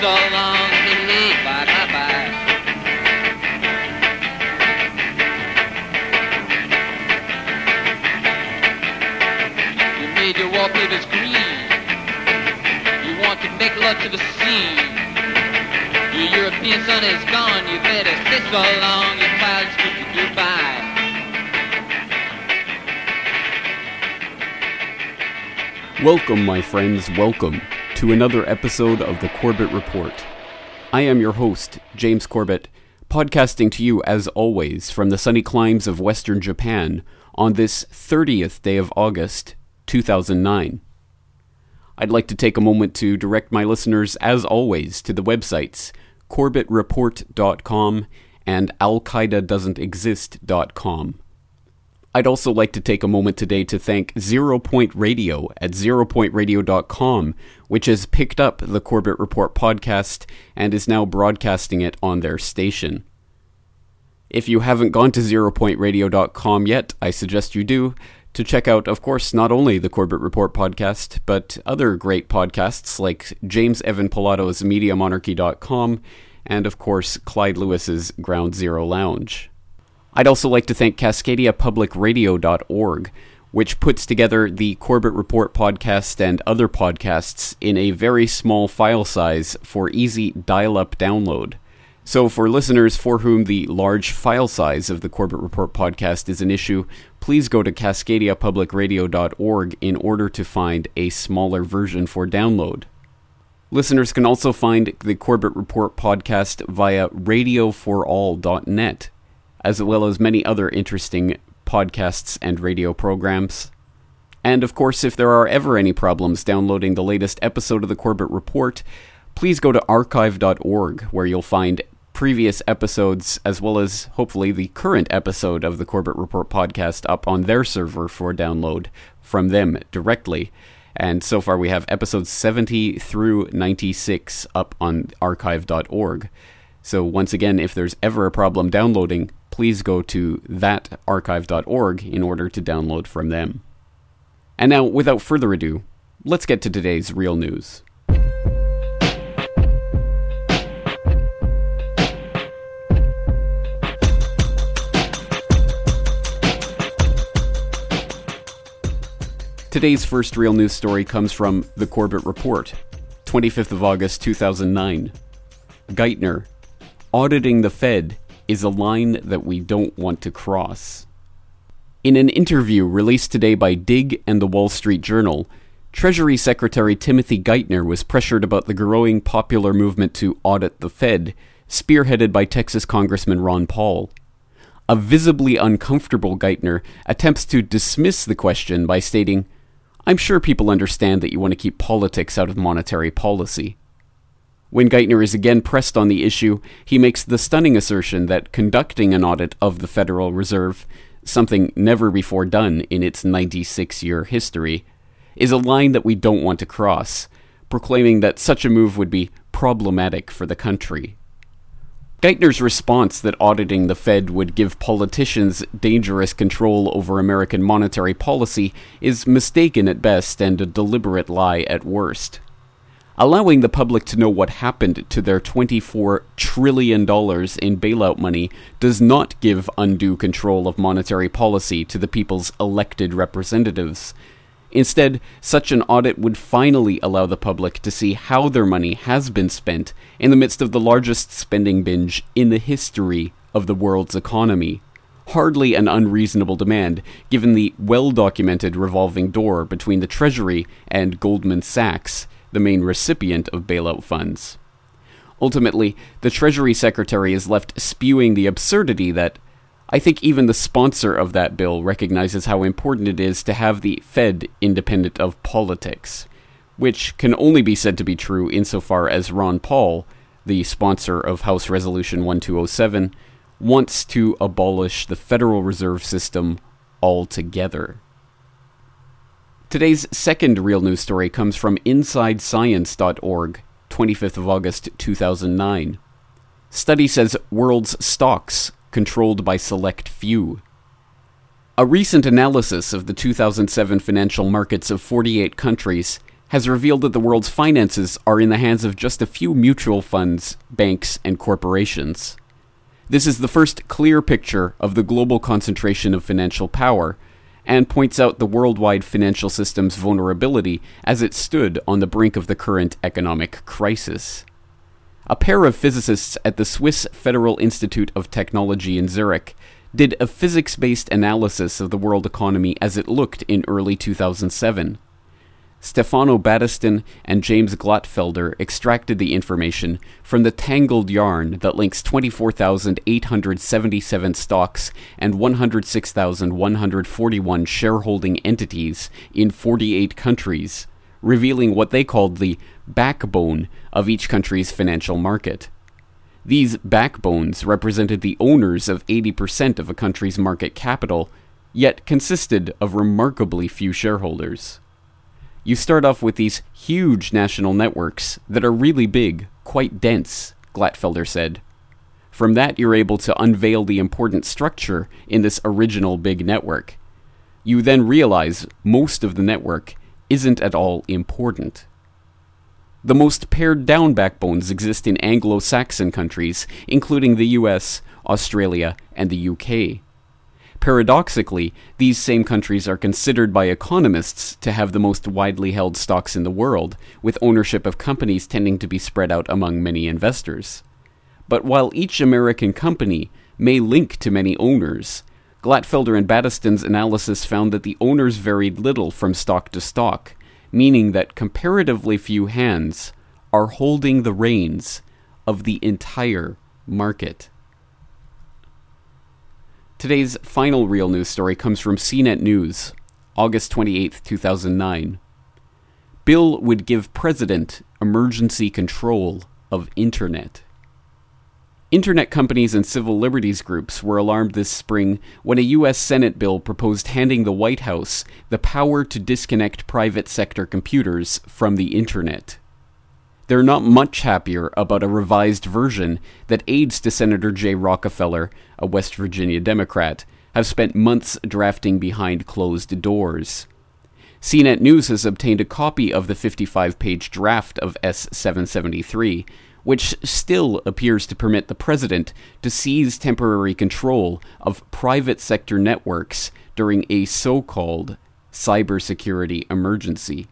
so long. Hey, hey, bye, bye, bye. You made your wallpapers green. You want to make love to the sea. Your European sun is gone. You better sit so long. Your clouds speak you goodbye. Welcome, my friends, welcome to another episode of the Corbett Report. I am your host, James Corbett, podcasting to you as always from the sunny climes of western Japan on this 30th day of August, 2009. I'd like to take a moment to direct my listeners, as always, to the websites corbettreport.com and alqaidadoesn'texist.com. I'd also like to take a moment today to thank Zero Point Radio at zeropointradio.com, which has picked up the Corbett Report podcast and is now broadcasting it on their station. If you haven't gone to zeropointradio.com yet, I suggest you do to check out, of course, not only the Corbett Report podcast, but other great podcasts like James Evan Pilato's MediaMonarchy.com and, of course, Clyde Lewis's Ground Zero Lounge. I'd also like to thank CascadiaPublicRadio.org, which puts together the Corbett Report podcast and other podcasts in a very small file size for easy dial up download. So, for listeners for whom the large file size of the Corbett Report podcast is an issue, please go to CascadiaPublicRadio.org in order to find a smaller version for download. Listeners can also find the Corbett Report podcast via radioforall.net as well as many other interesting podcasts and radio programs. And of course, if there are ever any problems downloading the latest episode of the Corbett Report, please go to archive.org where you'll find previous episodes as well as hopefully the current episode of the Corbett Report podcast up on their server for download from them directly. And so far, we have episodes 70 through 96 up on archive.org. So, once again, if there's ever a problem downloading, please go to thatarchive.org in order to download from them. And now, without further ado, let's get to today's real news. Today's first real news story comes from the Corbett Report, 25th of August 2009. Geithner, auditing the Fed is a line that we don't want to cross. In an interview released today by Digg and the Wall Street Journal, Treasury Secretary Timothy Geithner was pressured about the growing popular movement to audit the Fed, spearheaded by Texas Congressman Ron Paul. A visibly uncomfortable Geithner attempts to dismiss the question by stating, I'm sure people understand that you want to keep politics out of monetary policy. When Geithner is again pressed on the issue, he makes the stunning assertion that conducting an audit of the Federal Reserve, something never before done in its 96 year history, is a line that we don't want to cross, proclaiming that such a move would be problematic for the country. Geithner's response that auditing the Fed would give politicians dangerous control over American monetary policy is mistaken at best and a deliberate lie at worst allowing the public to know what happened to their $24 trillion in bailout money does not give undue control of monetary policy to the people's elected representatives. Instead, such an audit would finally allow the public to see how their money has been spent in the midst of the largest spending binge in the history of the world's economy. Hardly an unreasonable demand, given the well documented revolving door between the Treasury and Goldman Sachs the main recipient of bailout funds. Ultimately, the Treasury Secretary is left spewing the absurdity that I think even the sponsor of that bill recognizes how important it is to have the Fed independent of politics, which can only be said to be true insofar as Ron Paul, the sponsor of House Resolution 1207, wants to abolish the Federal Reserve System altogether. Today's second real news story comes from InsideScience.org, 25th of August 2009. Study says world's stocks controlled by select few. A recent analysis of the 2007 financial markets of 48 countries has revealed that the world's finances are in the hands of just a few mutual funds, banks, and corporations. This is the first clear picture of the global concentration of financial power and points out the worldwide financial system's vulnerability as it stood on the brink of the current economic crisis. A pair of physicists at the Swiss Federal Institute of Technology in Zurich did a physics based analysis of the world economy as it looked in early 2007. Stefano Battiston and James Glattfelder extracted the information from the tangled yarn that links 24,877 stocks and 106,141 shareholding entities in 48 countries, revealing what they called the backbone of each country's financial market. These backbones represented the owners of 80% of a country's market capital, yet consisted of remarkably few shareholders. You start off with these huge national networks that are really big, quite dense, Glattfelder said. From that, you're able to unveil the important structure in this original big network. You then realize most of the network isn't at all important. The most pared down backbones exist in Anglo Saxon countries, including the US, Australia, and the UK. Paradoxically, these same countries are considered by economists to have the most widely held stocks in the world, with ownership of companies tending to be spread out among many investors. But while each American company may link to many owners, Glattfelder and Battiston's analysis found that the owners varied little from stock to stock, meaning that comparatively few hands are holding the reins of the entire market. Today's final real news story comes from CNET News, August 28, 2009. Bill would give President emergency control of Internet. Internet companies and civil liberties groups were alarmed this spring when a U.S. Senate bill proposed handing the White House the power to disconnect private sector computers from the Internet. They're not much happier about a revised version that aides to Senator Jay Rockefeller, a West Virginia Democrat, have spent months drafting behind closed doors. CNET News has obtained a copy of the 55 page draft of S 773, which still appears to permit the president to seize temporary control of private sector networks during a so called cybersecurity emergency.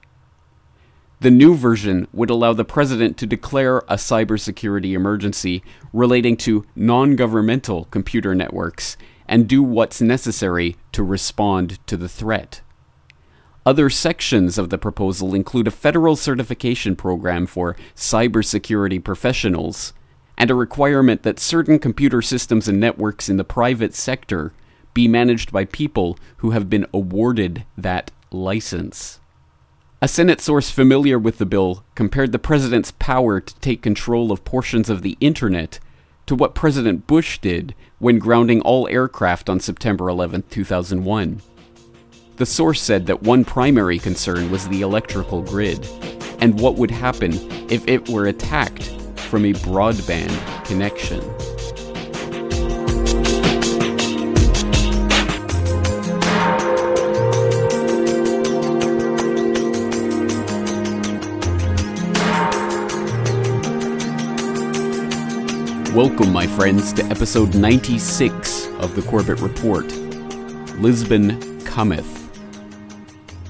The new version would allow the president to declare a cybersecurity emergency relating to non governmental computer networks and do what's necessary to respond to the threat. Other sections of the proposal include a federal certification program for cybersecurity professionals and a requirement that certain computer systems and networks in the private sector be managed by people who have been awarded that license. A Senate source familiar with the bill compared the president's power to take control of portions of the Internet to what President Bush did when grounding all aircraft on September 11, 2001. The source said that one primary concern was the electrical grid and what would happen if it were attacked from a broadband connection. Welcome, my friends, to episode 96 of the Corbett Report Lisbon Cometh.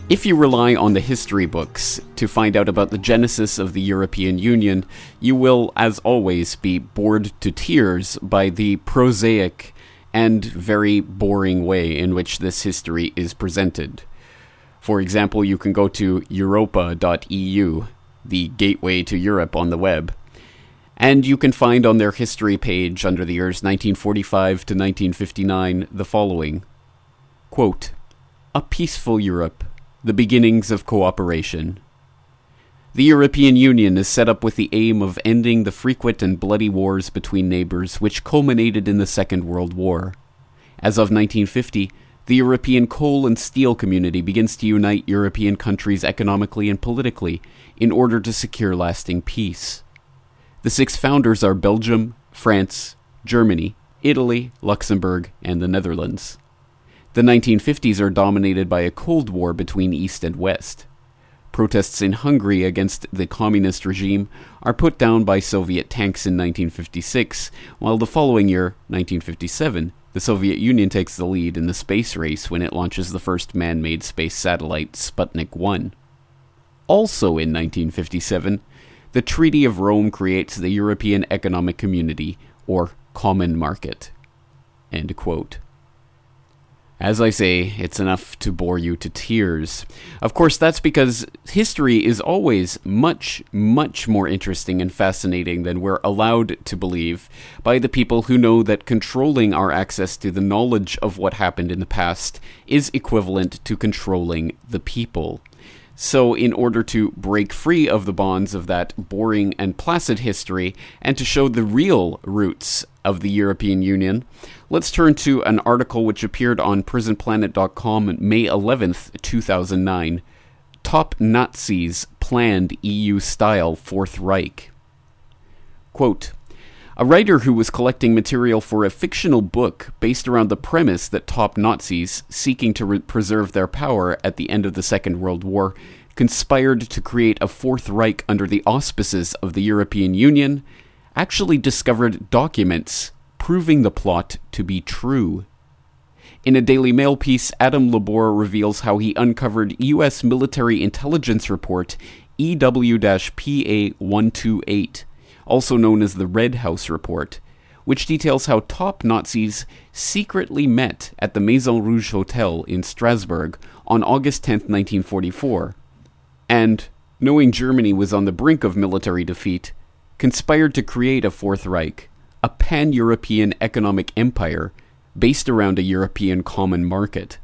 If you rely on the history books to find out about the genesis of the European Union, you will, as always, be bored to tears by the prosaic and very boring way in which this history is presented. For example, you can go to europa.eu, the gateway to Europe on the web and you can find on their history page under the years 1945 to 1959 the following quote, A peaceful Europe, the beginnings of cooperation. The European Union is set up with the aim of ending the frequent and bloody wars between neighbors which culminated in the Second World War. As of 1950, the European coal and steel community begins to unite European countries economically and politically in order to secure lasting peace. The six founders are Belgium, France, Germany, Italy, Luxembourg, and the Netherlands. The 1950s are dominated by a Cold War between East and West. Protests in Hungary against the communist regime are put down by Soviet tanks in 1956, while the following year, 1957, the Soviet Union takes the lead in the space race when it launches the first man made space satellite, Sputnik 1. Also in 1957, the Treaty of Rome creates the European Economic Community, or Common Market. End quote. As I say, it's enough to bore you to tears. Of course, that's because history is always much, much more interesting and fascinating than we're allowed to believe by the people who know that controlling our access to the knowledge of what happened in the past is equivalent to controlling the people. So, in order to break free of the bonds of that boring and placid history and to show the real roots of the European Union, let's turn to an article which appeared on prisonplanet.com May 11th, 2009. Top Nazis planned EU style Fourth Reich. Quote, a writer who was collecting material for a fictional book based around the premise that top Nazis, seeking to re- preserve their power at the end of the Second World War, conspired to create a Fourth Reich under the auspices of the European Union, actually discovered documents proving the plot to be true. In a Daily Mail piece, Adam LeBor reveals how he uncovered U.S. military intelligence report EW PA 128 also known as the Red House Report, which details how top Nazis secretly met at the Maison Rouge Hotel in Strasbourg on August 10, 1944, and, knowing Germany was on the brink of military defeat, conspired to create a Fourth Reich, a pan European economic empire based around a European common market.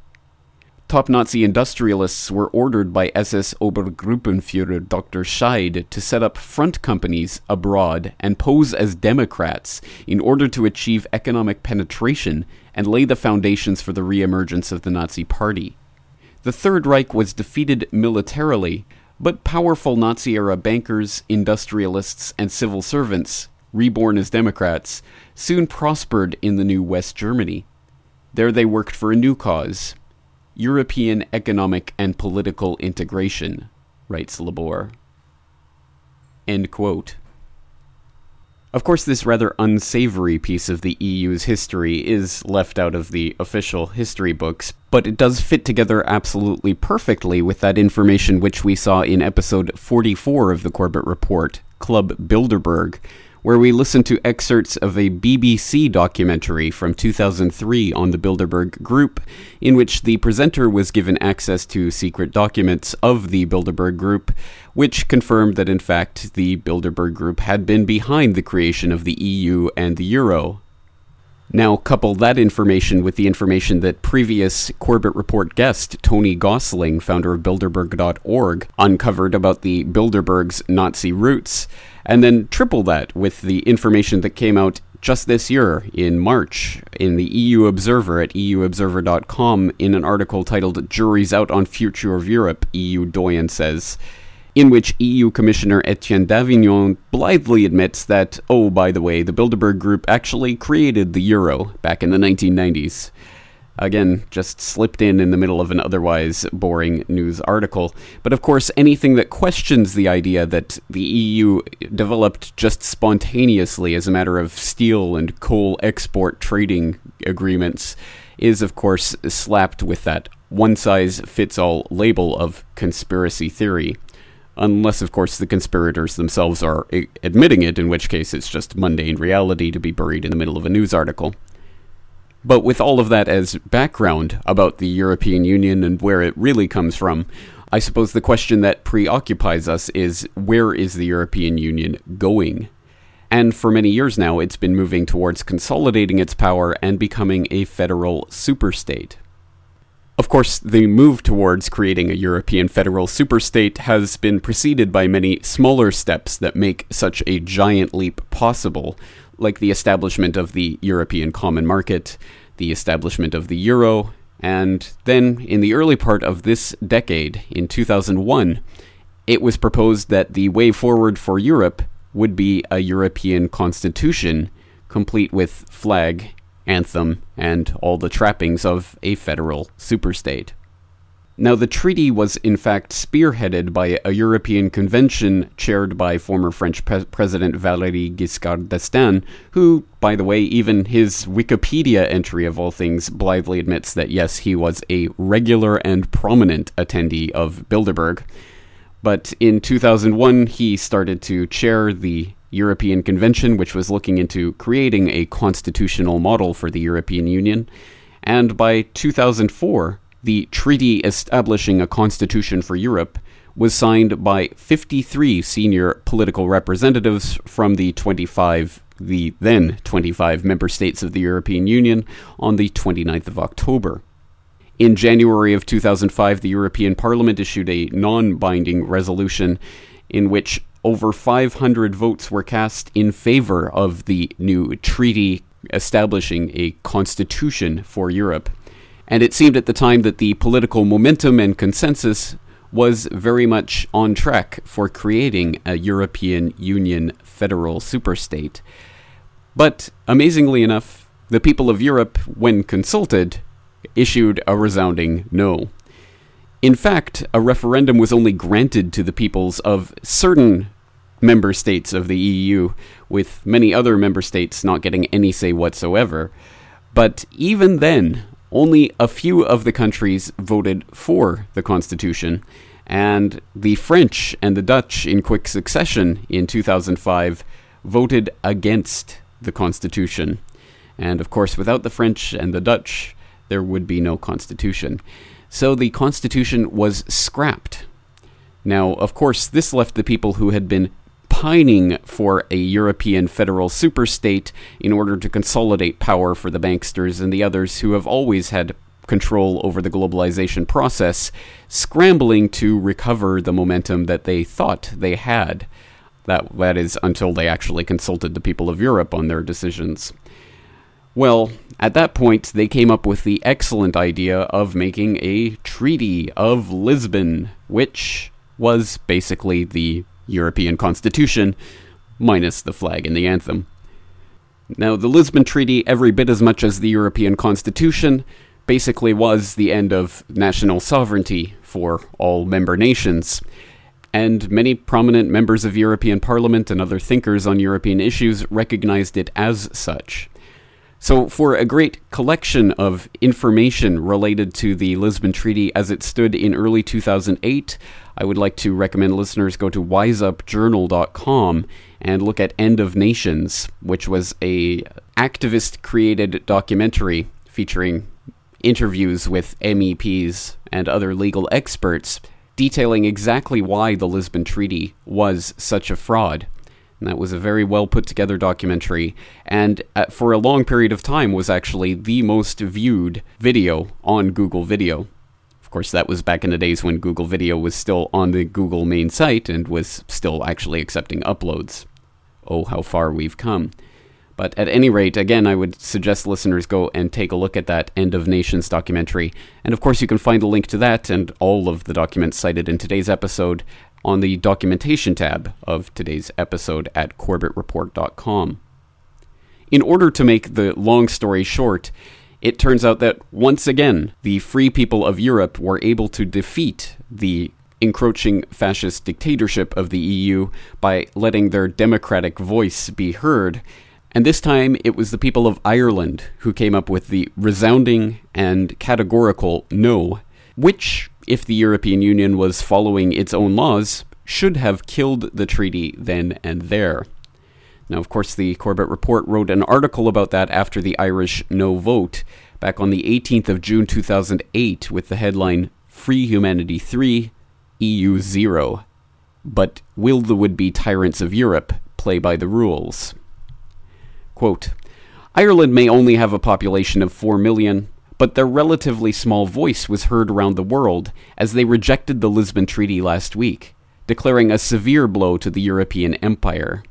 Top Nazi industrialists were ordered by SS Obergruppenfuhrer Dr. Scheid to set up front companies abroad and pose as Democrats in order to achieve economic penetration and lay the foundations for the reemergence of the Nazi Party. The Third Reich was defeated militarily, but powerful Nazi era bankers, industrialists, and civil servants, reborn as Democrats, soon prospered in the new West Germany. There they worked for a new cause European economic and political integration, writes LeBor. End quote. Of course, this rather unsavory piece of the EU's history is left out of the official history books, but it does fit together absolutely perfectly with that information which we saw in episode 44 of the Corbett Report, Club Bilderberg, where we listened to excerpts of a BBC documentary from 2003 on the Bilderberg Group, in which the presenter was given access to secret documents of the Bilderberg Group, which confirmed that in fact the Bilderberg Group had been behind the creation of the EU and the Euro. Now, couple that information with the information that previous Corbett Report guest Tony Gosling, founder of Bilderberg.org, uncovered about the Bilderberg's Nazi roots, and then triple that with the information that came out just this year in March in the EU Observer at euobserver.com in an article titled Juries Out on Future of Europe, EU Doyen says in which EU Commissioner Etienne Davignon blithely admits that, oh, by the way, the Bilderberg Group actually created the euro back in the 1990s. Again, just slipped in in the middle of an otherwise boring news article. But of course, anything that questions the idea that the EU developed just spontaneously as a matter of steel and coal export trading agreements is, of course, slapped with that one size fits all label of conspiracy theory unless, of course, the conspirators themselves are admitting it, in which case it's just mundane reality to be buried in the middle of a news article. But with all of that as background about the European Union and where it really comes from, I suppose the question that preoccupies us is where is the European Union going? And for many years now, it's been moving towards consolidating its power and becoming a federal superstate. Of course, the move towards creating a European federal superstate has been preceded by many smaller steps that make such a giant leap possible, like the establishment of the European Common Market, the establishment of the euro, and then in the early part of this decade, in 2001, it was proposed that the way forward for Europe would be a European constitution, complete with flag anthem, and all the trappings of a federal superstate. Now, the treaty was in fact spearheaded by a European convention chaired by former French pre- President Valéry Giscard d'Estaing, who, by the way, even his Wikipedia entry of all things blithely admits that yes, he was a regular and prominent attendee of Bilderberg. But in 2001, he started to chair the European Convention, which was looking into creating a constitutional model for the European Union. And by 2004, the treaty establishing a constitution for Europe was signed by 53 senior political representatives from the 25 the then 25 member states of the European Union on the 29th of October. In January of 2005, the European Parliament issued a non binding resolution in which over 500 votes were cast in favor of the new treaty establishing a constitution for Europe. And it seemed at the time that the political momentum and consensus was very much on track for creating a European Union federal superstate. But amazingly enough, the people of Europe, when consulted, issued a resounding no. In fact, a referendum was only granted to the peoples of certain member states of the EU, with many other member states not getting any say whatsoever. But even then, only a few of the countries voted for the Constitution, and the French and the Dutch, in quick succession in 2005, voted against the Constitution. And of course, without the French and the Dutch, there would be no Constitution. So the Constitution was scrapped. Now, of course, this left the people who had been pining for a European federal superstate in order to consolidate power for the banksters and the others who have always had control over the globalization process, scrambling to recover the momentum that they thought they had. That, that is, until they actually consulted the people of Europe on their decisions. Well, at that point, they came up with the excellent idea of making a Treaty of Lisbon, which was basically the European Constitution, minus the flag and the anthem. Now, the Lisbon Treaty, every bit as much as the European Constitution, basically was the end of national sovereignty for all member nations. And many prominent members of European Parliament and other thinkers on European issues recognized it as such. So, for a great collection of information related to the Lisbon Treaty as it stood in early 2008, I would like to recommend listeners go to wiseupjournal.com and look at End of Nations, which was a activist created documentary featuring interviews with MEPs and other legal experts detailing exactly why the Lisbon Treaty was such a fraud. That was a very well put together documentary, and uh, for a long period of time was actually the most viewed video on Google Video. Of course, that was back in the days when Google Video was still on the Google main site and was still actually accepting uploads. Oh, how far we've come. But at any rate, again, I would suggest listeners go and take a look at that End of Nations documentary. And of course, you can find a link to that and all of the documents cited in today's episode on the documentation tab of today's episode at corbettreport.com. In order to make the long story short, it turns out that once again, the free people of Europe were able to defeat the encroaching fascist dictatorship of the EU by letting their democratic voice be heard. And this time it was the people of Ireland who came up with the resounding and categorical no, which if the European Union was following its own laws, should have killed the treaty then and there. Now, of course, the Corbett Report wrote an article about that after the Irish no vote back on the 18th of June 2008 with the headline Free Humanity 3, EU 0. But will the would be tyrants of Europe play by the rules? Quote Ireland may only have a population of 4 million, but their relatively small voice was heard around the world as they rejected the Lisbon Treaty last week, declaring a severe blow to the European empire.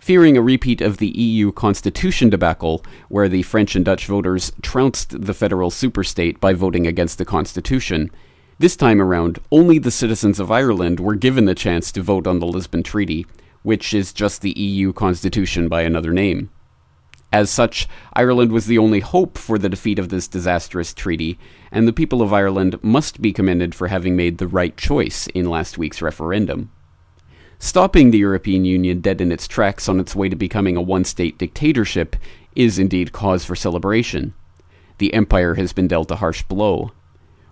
Fearing a repeat of the EU constitution debacle, where the French and Dutch voters trounced the federal superstate by voting against the constitution, this time around, only the citizens of Ireland were given the chance to vote on the Lisbon Treaty, which is just the EU constitution by another name. As such, Ireland was the only hope for the defeat of this disastrous treaty, and the people of Ireland must be commended for having made the right choice in last week's referendum. Stopping the European Union dead in its tracks on its way to becoming a one state dictatorship is indeed cause for celebration. The empire has been dealt a harsh blow.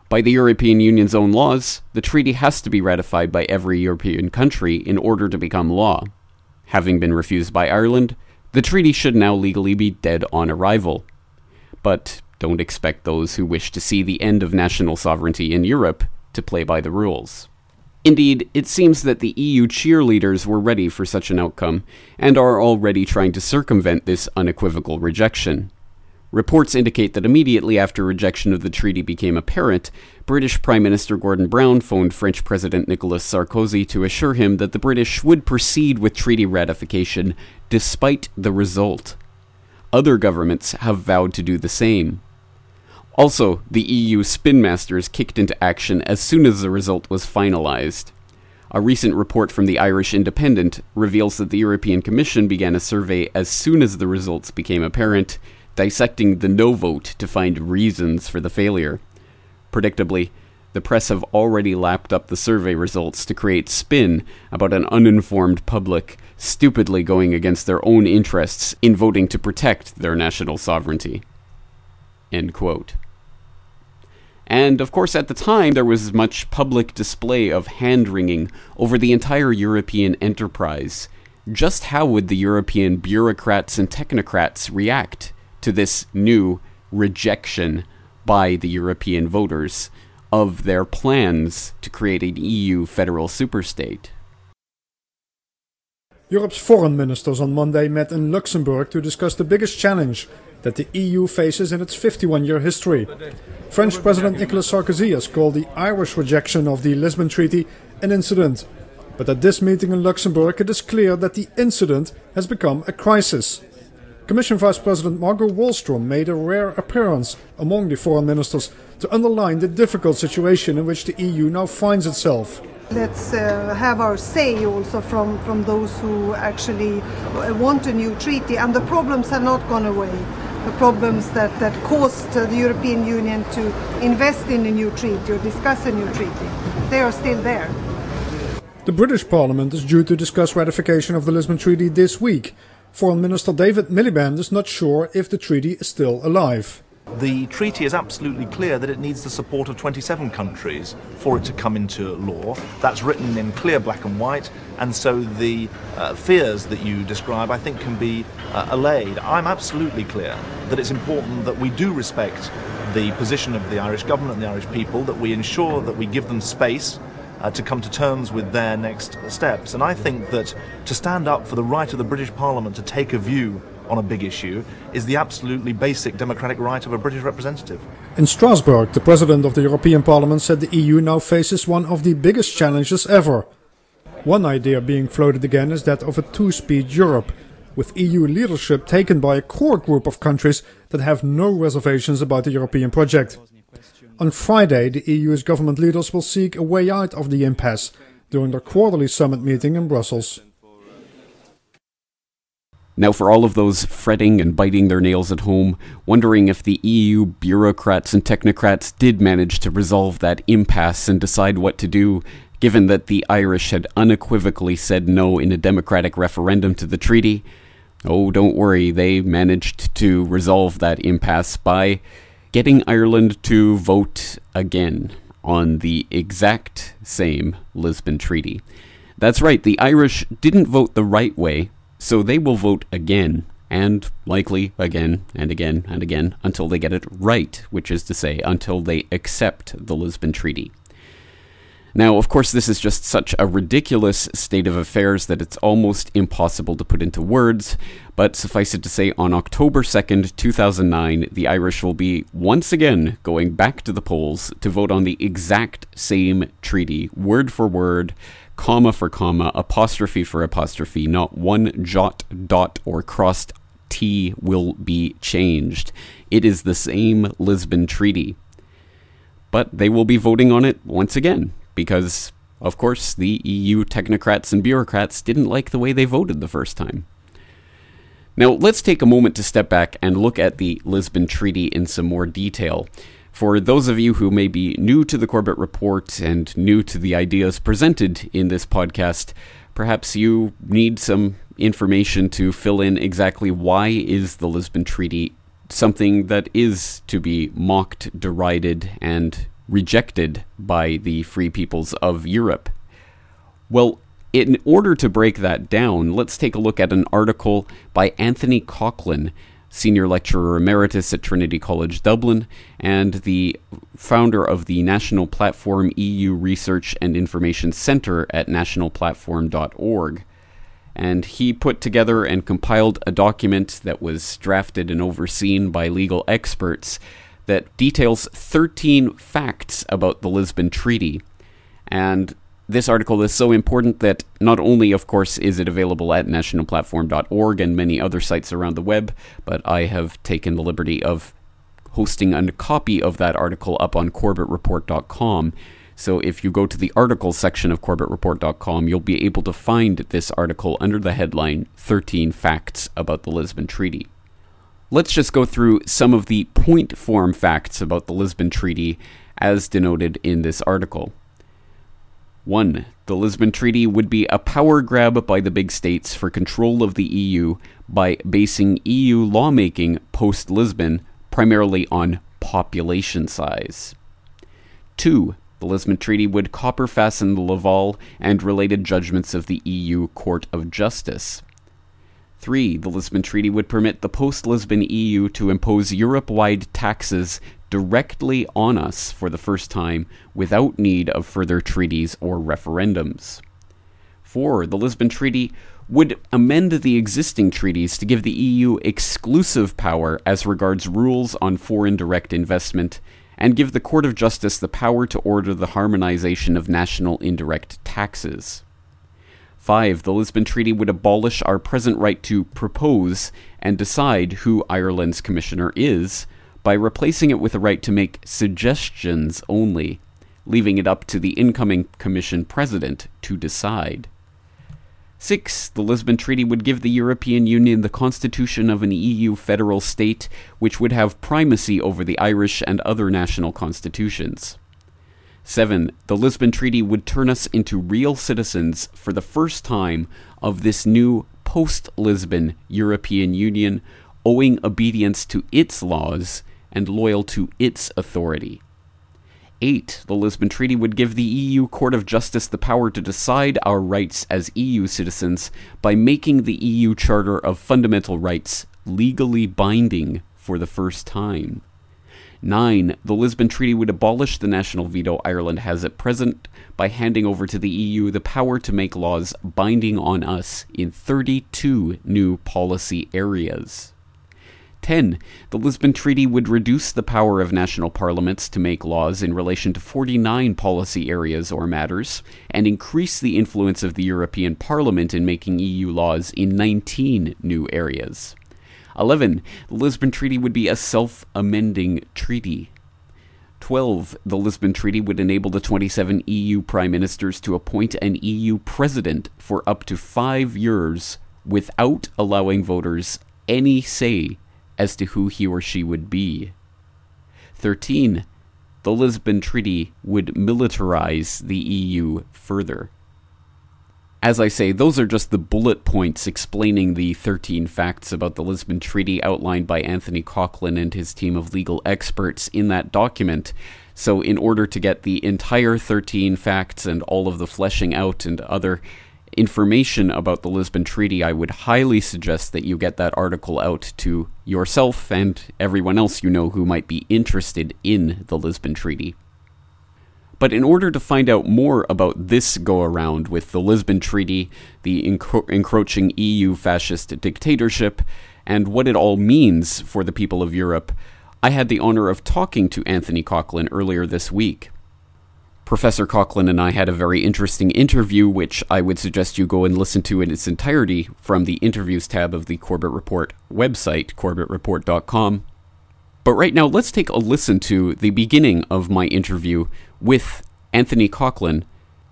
By the European Union's own laws, the treaty has to be ratified by every European country in order to become law. Having been refused by Ireland, the treaty should now legally be dead on arrival. But don't expect those who wish to see the end of national sovereignty in Europe to play by the rules. Indeed, it seems that the EU cheerleaders were ready for such an outcome, and are already trying to circumvent this unequivocal rejection. Reports indicate that immediately after rejection of the treaty became apparent, British Prime Minister Gordon Brown phoned French President Nicolas Sarkozy to assure him that the British would proceed with treaty ratification despite the result. Other governments have vowed to do the same. Also, the EU spin masters kicked into action as soon as the result was finalized. A recent report from the Irish Independent reveals that the European Commission began a survey as soon as the results became apparent, dissecting the no vote to find reasons for the failure. Predictably, the press have already lapped up the survey results to create spin about an uninformed public stupidly going against their own interests in voting to protect their national sovereignty. And of course, at the time, there was much public display of hand wringing over the entire European enterprise. Just how would the European bureaucrats and technocrats react to this new rejection by the European voters of their plans to create an EU federal superstate? Europe's foreign ministers on Monday met in Luxembourg to discuss the biggest challenge that the EU faces in its 51 year history. French President Nicolas Sarkozy has called the Irish rejection of the Lisbon Treaty an incident. But at this meeting in Luxembourg, it is clear that the incident has become a crisis. Commission Vice President Margot Wallström made a rare appearance among the foreign ministers to underline the difficult situation in which the EU now finds itself. Let's uh, have our say also from, from those who actually want a new treaty, and the problems have not gone away the problems that, that caused the European Union to invest in a new treaty or discuss a new treaty. They are still there. The British Parliament is due to discuss ratification of the Lisbon Treaty this week. Foreign Minister David Miliband is not sure if the treaty is still alive. The treaty is absolutely clear that it needs the support of 27 countries for it to come into law. That's written in clear black and white, and so the uh, fears that you describe, I think, can be uh, allayed. I'm absolutely clear that it's important that we do respect the position of the Irish government and the Irish people, that we ensure that we give them space uh, to come to terms with their next steps. And I think that to stand up for the right of the British Parliament to take a view on a big issue is the absolutely basic democratic right of a British representative. In Strasbourg, the President of the European Parliament said the EU now faces one of the biggest challenges ever. One idea being floated again is that of a two speed Europe, with EU leadership taken by a core group of countries that have no reservations about the European project. On Friday, the EU's government leaders will seek a way out of the impasse during their quarterly summit meeting in Brussels. Now, for all of those fretting and biting their nails at home, wondering if the EU bureaucrats and technocrats did manage to resolve that impasse and decide what to do, given that the Irish had unequivocally said no in a democratic referendum to the treaty, oh, don't worry, they managed to resolve that impasse by getting Ireland to vote again on the exact same Lisbon Treaty. That's right, the Irish didn't vote the right way so they will vote again, and likely again and again and again until they get it right, which is to say, until they accept the Lisbon Treaty. Now, of course, this is just such a ridiculous state of affairs that it's almost impossible to put into words, but suffice it to say, on October 2nd, 2009, the Irish will be once again going back to the polls to vote on the exact same treaty, word for word, comma for comma, apostrophe for apostrophe, not one jot, dot, or crossed T will be changed. It is the same Lisbon Treaty. But they will be voting on it once again, because, of course, the EU technocrats and bureaucrats didn't like the way they voted the first time. Now, let's take a moment to step back and look at the Lisbon Treaty in some more detail. For those of you who may be new to the Corbett Report and new to the ideas presented in this podcast, perhaps you need some information to fill in exactly why is the Lisbon Treaty something that is to be mocked, derided, and rejected by the free peoples of Europe. Well, in order to break that down, let's take a look at an article by Anthony Coughlan, Senior Lecturer Emeritus at Trinity College Dublin, and the founder of the National Platform EU Research and Information Centre at nationalplatform.org. And he put together and compiled a document that was drafted and overseen by legal experts that details 13 facts about the Lisbon Treaty. And this article is so important that not only, of course, is it available at nationalplatform.org and many other sites around the web, but I have taken the liberty of hosting a copy of that article up on corbettreport.com. So if you go to the articles section of corbettreport.com, you'll be able to find this article under the headline 13 Facts About the Lisbon Treaty. Let's just go through some of the point form facts about the Lisbon Treaty as denoted in this article. 1. The Lisbon Treaty would be a power grab by the big states for control of the EU by basing EU lawmaking post Lisbon primarily on population size. 2. The Lisbon Treaty would copper fasten the Laval and related judgments of the EU Court of Justice. 3. The Lisbon Treaty would permit the post Lisbon EU to impose Europe wide taxes directly on us for the first time without need of further treaties or referendums. 4. The Lisbon Treaty would amend the existing treaties to give the EU exclusive power as regards rules on foreign direct investment and give the Court of Justice the power to order the harmonization of national indirect taxes. 5. The Lisbon Treaty would abolish our present right to propose and decide who Ireland's commissioner is by replacing it with a right to make suggestions only, leaving it up to the incoming Commission President to decide. 6. The Lisbon Treaty would give the European Union the constitution of an EU federal state, which would have primacy over the Irish and other national constitutions. 7. The Lisbon Treaty would turn us into real citizens for the first time of this new post Lisbon European Union, owing obedience to its laws and loyal to its authority. 8. The Lisbon Treaty would give the EU Court of Justice the power to decide our rights as EU citizens by making the EU Charter of Fundamental Rights legally binding for the first time. 9. The Lisbon Treaty would abolish the national veto Ireland has at present by handing over to the EU the power to make laws binding on us in 32 new policy areas. 10. The Lisbon Treaty would reduce the power of national parliaments to make laws in relation to 49 policy areas or matters, and increase the influence of the European Parliament in making EU laws in 19 new areas. 11. The Lisbon Treaty would be a self amending treaty. 12. The Lisbon Treaty would enable the 27 EU prime ministers to appoint an EU president for up to five years without allowing voters any say as to who he or she would be. 13. The Lisbon Treaty would militarize the EU further. As I say, those are just the bullet points explaining the 13 facts about the Lisbon Treaty outlined by Anthony Coughlan and his team of legal experts in that document. So, in order to get the entire 13 facts and all of the fleshing out and other information about the Lisbon Treaty, I would highly suggest that you get that article out to yourself and everyone else you know who might be interested in the Lisbon Treaty. But in order to find out more about this go around with the Lisbon Treaty, the encro- encroaching EU fascist dictatorship, and what it all means for the people of Europe, I had the honor of talking to Anthony Coughlan earlier this week. Professor Coughlan and I had a very interesting interview, which I would suggest you go and listen to in its entirety from the interviews tab of the Corbett Report website, corbettreport.com. But right now, let's take a listen to the beginning of my interview with Anthony Coughlan,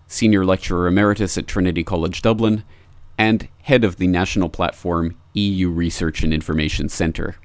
Senior Lecturer Emeritus at Trinity College Dublin, and head of the National Platform EU Research and Information Centre.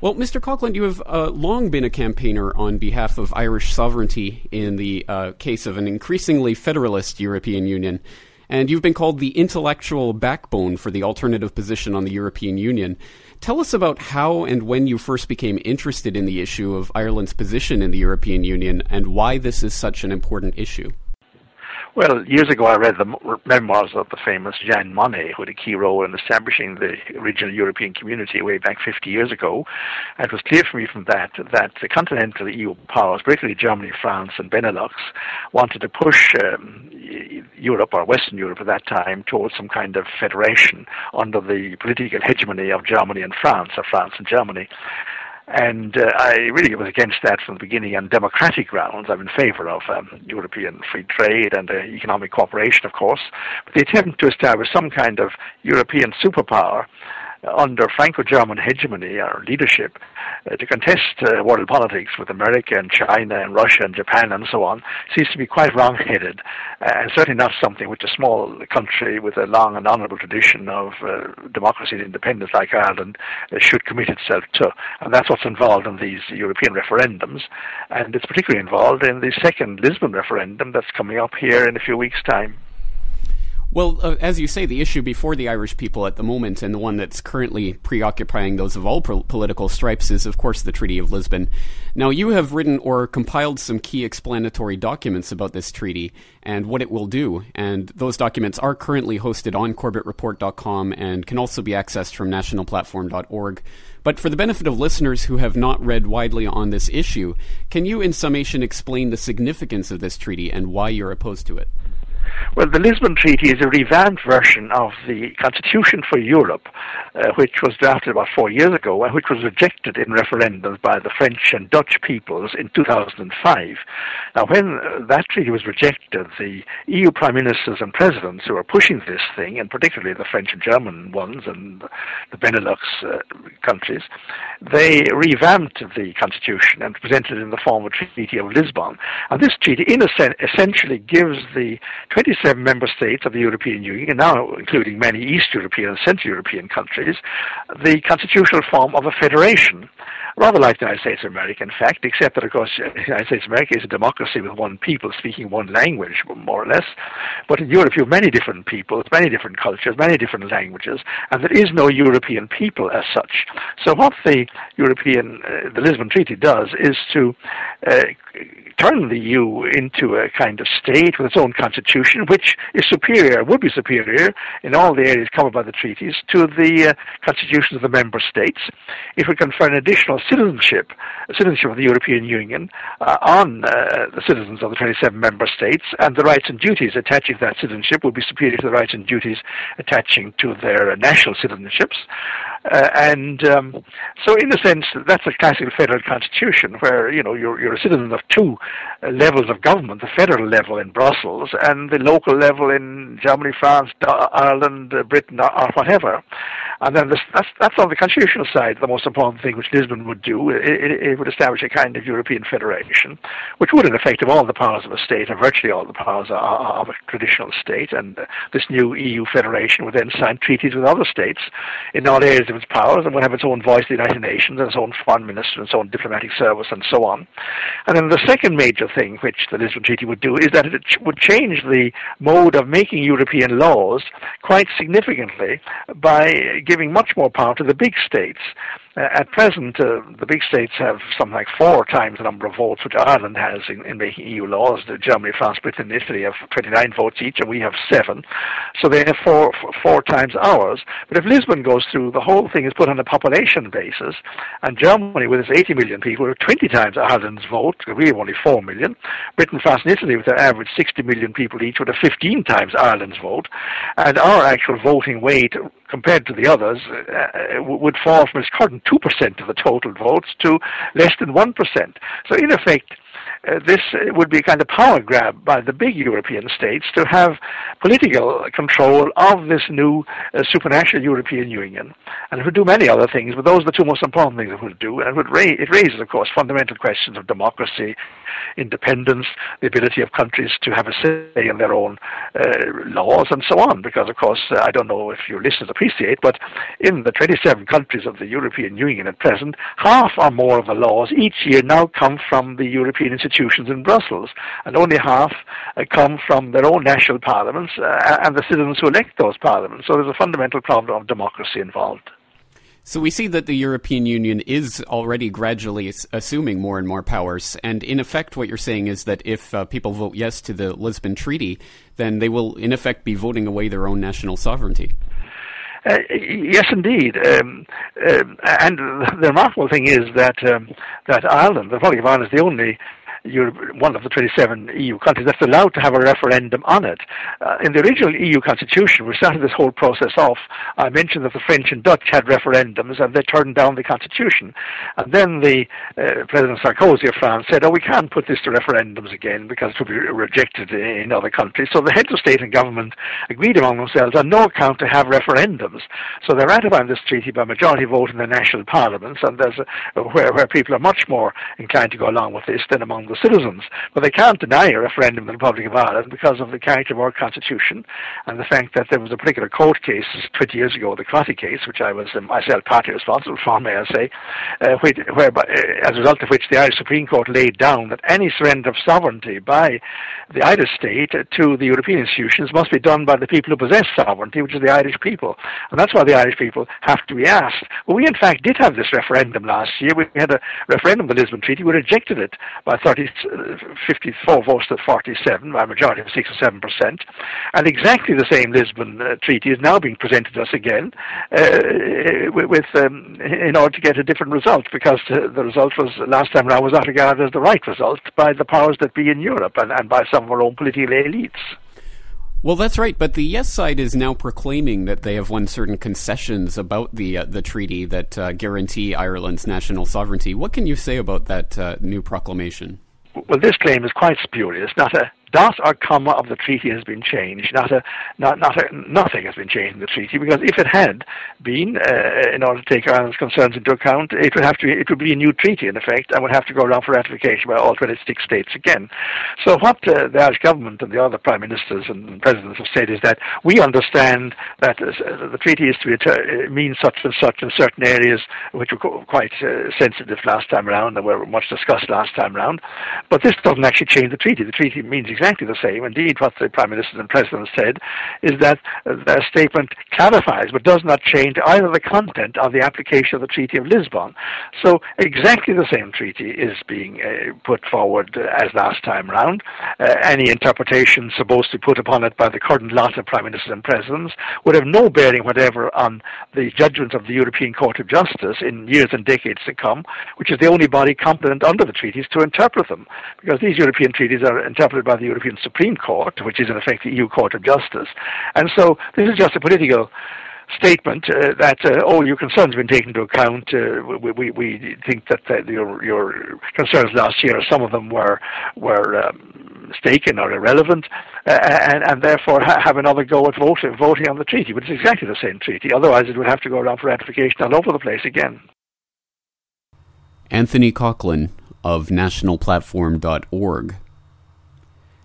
Well, Mr. Coughlan, you have uh, long been a campaigner on behalf of Irish sovereignty in the uh, case of an increasingly federalist European Union. And you've been called the intellectual backbone for the alternative position on the European Union. Tell us about how and when you first became interested in the issue of Ireland's position in the European Union and why this is such an important issue. Well, years ago I read the memoirs of the famous Jean Monnet, who had a key role in establishing the original European community way back 50 years ago. And it was clear for me from that that the continental EU powers, particularly Germany, France, and Benelux, wanted to push um, Europe, or Western Europe at that time, towards some kind of federation under the political hegemony of Germany and France, or France and Germany. And uh, I really was against that from the beginning on democratic grounds. I'm in favor of um, European free trade and uh, economic cooperation, of course. But the attempt to establish some kind of European superpower under Franco-German hegemony or leadership uh, to contest uh, world politics with America and China and Russia and Japan and so on seems to be quite wrong-headed uh, and certainly not something which a small country with a long and honourable tradition of uh, democracy and independence like Ireland uh, should commit itself to. And that's what's involved in these European referendums. And it's particularly involved in the second Lisbon referendum that's coming up here in a few weeks' time. Well, uh, as you say, the issue before the Irish people at the moment, and the one that's currently preoccupying those of all pro- political stripes, is, of course, the Treaty of Lisbon. Now, you have written or compiled some key explanatory documents about this treaty and what it will do, and those documents are currently hosted on CorbettReport.com and can also be accessed from nationalplatform.org. But for the benefit of listeners who have not read widely on this issue, can you, in summation, explain the significance of this treaty and why you're opposed to it? Well, the Lisbon Treaty is a revamped version of the Constitution for Europe, uh, which was drafted about four years ago and which was rejected in referendums by the French and Dutch peoples in 2005. Now, when uh, that treaty was rejected, the EU prime ministers and presidents who were pushing this thing, and particularly the French and German ones and the Benelux uh, countries, they revamped the Constitution and presented it in the form of Treaty of Lisbon. And this treaty, in a sense, essentially gives the 27 member states of the European Union, and now including many East European and Central European countries, the constitutional form of a federation rather like the United States of America, in fact, except that, of course, the United States of America is a democracy with one people speaking one language, more or less. But in Europe, you have many different peoples, many different cultures, many different languages, and there is no European people as such. So what the European, uh, the Lisbon Treaty does is to uh, turn the EU into a kind of state with its own constitution, which is superior, would be superior in all the areas covered by the treaties to the uh, constitutions of the member states. It would confer an additional citizenship, citizenship of the European Union uh, on uh, the citizens of the 27 member states, and the rights and duties attaching to that citizenship would be superior to the rights and duties attaching to their national citizenships. Uh, and um, so, in a sense, that's a classical federal constitution where you know you're, you're a citizen of two levels of government: the federal level in Brussels and the local level in Germany, France, Ireland, Britain, or, or whatever. And then this, that's, that's on the constitutional side, the most important thing which Lisbon would do. It, it, it, would establish a kind of European federation, which would, in effect, have all the powers of a state, or virtually all the powers of, a traditional state. And uh, this new EU federation would then sign treaties with other states in all areas of its powers and would have its own voice in the United Nations and its own foreign minister and its own diplomatic service and so on. And then the second major thing which the Lisbon Treaty would do is that it would change the mode of making European laws quite significantly by giving much more power to the big states. Uh, at present, uh, the big states have something like four times the number of votes which Ireland has in, in making EU laws. Germany, France, Britain, and Italy have 29 votes each, and we have seven. So they have four, four times ours. But if Lisbon goes through, the whole thing is put on a population basis, and Germany, with its 80 million people, have 20 times Ireland's vote. We have only 4 million. Britain, France, and Italy, with their average 60 million people each, would have 15 times Ireland's vote. And our actual voting weight compared to the others, uh, would fall from its current 2% of the total votes to less than 1%. So, in effect, uh, this would be a kind of power grab by the big European states to have political control of this new uh, supranational European Union. And it would do many other things, but those are the two most important things it would do. And it, would ra- it raises, of course, fundamental questions of democracy, independence, the ability of countries to have a say in their own uh, laws, and so on. Because, of course, uh, I don't know if your listeners appreciate, but in the 27 countries of the European Union at present, half or more of the laws each year now come from the European institutions in Brussels, and only half uh, come from their own national parliaments uh, and the citizens who elect those parliaments. So there's a fundamental problem of democracy involved. So we see that the European Union is already gradually assuming more and more powers, and in effect, what you're saying is that if uh, people vote yes to the Lisbon Treaty, then they will, in effect, be voting away their own national sovereignty. Uh, yes, indeed. Um, um, and the remarkable thing is that um, that Ireland, the Republic of Ireland, is the only you're one of the 27 EU countries that's allowed to have a referendum on it. Uh, in the original EU constitution, we started this whole process off. I mentioned that the French and Dutch had referendums and they turned down the constitution. And then the uh, President Sarkozy of France said, oh, we can't put this to referendums again because it will be rejected in other countries. So the heads of state and government agreed among themselves on no account to have referendums. So they're ratifying this treaty by majority vote in the national parliaments, and there's a, where, where people are much more inclined to go along with this than among the citizens. But they can't deny a referendum in the Republic of Ireland because of the character of our constitution and the fact that there was a particular court case 20 years ago, the Crotty case, which I was um, myself partly responsible for, may I say, uh, which, whereby, uh, as a result of which the Irish Supreme Court laid down that any surrender of sovereignty by the Irish state to the European institutions must be done by the people who possess sovereignty, which is the Irish people. And that's why the Irish people have to be asked. Well, we in fact did have this referendum last year. We had a referendum on the Lisbon Treaty. We rejected it by 30, 54 votes to 47, by a majority of 6 or 7 percent. And exactly the same Lisbon uh, Treaty is now being presented to us again uh, with, um, in order to get a different result, because uh, the result was last time around was not regarded as the right result by the powers that be in Europe and, and by some of our own political elites. Well, that's right, but the yes side is now proclaiming that they have won certain concessions about the uh, the treaty that uh, guarantee Ireland's national sovereignty. What can you say about that uh, new proclamation? Well, this claim is quite spurious. Not a dot or comma of the treaty has been changed. Not a, not, not a, nothing has been changed in the treaty because if it had been, uh, in order to take Ireland's concerns into account, it would have to, it would be a new treaty in effect and would have to go around for ratification by all 26 states again. So what uh, the Irish government and the other prime ministers and presidents have said is that we understand that uh, the treaty is to uh, mean such and such in certain areas which were quite uh, sensitive last time around and were much discussed last time around, but this doesn't actually change the treaty. The treaty means exactly the same. Indeed, what the Prime Minister and President said is that their statement clarifies but does not change either the content or the application of the Treaty of Lisbon. So exactly the same treaty is being uh, put forward as last time round. Uh, any interpretation supposed to be put upon it by the current lot of Prime Ministers and Presidents would have no bearing whatever on the judgments of the European Court of Justice in years and decades to come, which is the only body competent under the treaties to interpret them, because these European treaties are interpreted by the European Supreme Court, which is in effect the EU Court of Justice. And so this is just a political statement uh, that uh, all your concerns have been taken into account. Uh, we, we, we, think that your, your concerns last year, some of them were were um, mistaken or irrelevant, uh, and, and therefore ha- have another go at voting, voting on the treaty. But it's exactly the same treaty. Otherwise, it would have to go around for ratification all over the place again. Anthony Coughlan of nationalplatform.org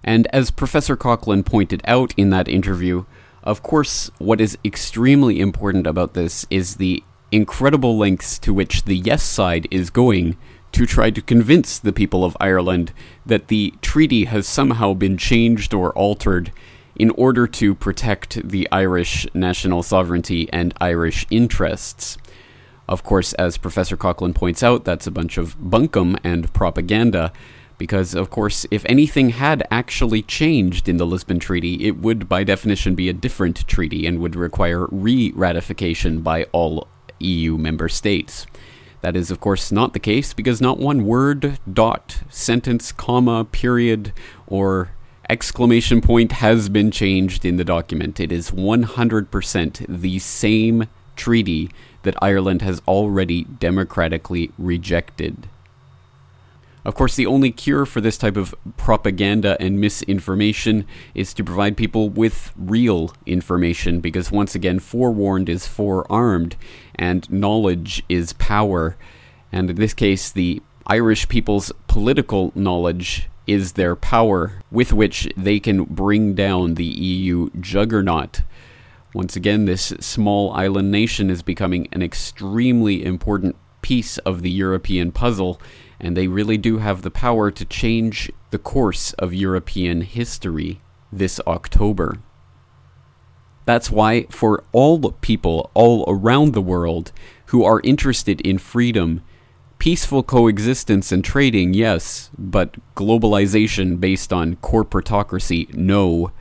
and as Professor Coughlan pointed out in that interview, of course, what is extremely important about this is the incredible lengths to which the yes side is going to try to convince the people of Ireland that the treaty has somehow been changed or altered in order to protect the Irish national sovereignty and Irish interests. Of course, as Professor Coughlan points out, that's a bunch of bunkum and propaganda because, of course, if anything had actually changed in the Lisbon Treaty, it would, by definition, be a different treaty and would require re ratification by all EU member states. That is, of course, not the case because not one word, dot, sentence, comma, period, or exclamation point has been changed in the document. It is 100% the same treaty that Ireland has already democratically rejected. Of course, the only cure for this type of propaganda and misinformation is to provide people with real information, because once again, forewarned is forearmed, and knowledge is power. And in this case, the Irish people's political knowledge is their power with which they can bring down the EU juggernaut. Once again, this small island nation is becoming an extremely important piece of the European puzzle, and they really do have the power to change the course of European history this October. That's why, for all people all around the world who are interested in freedom, peaceful coexistence and trading, yes, but globalization based on corporatocracy, no.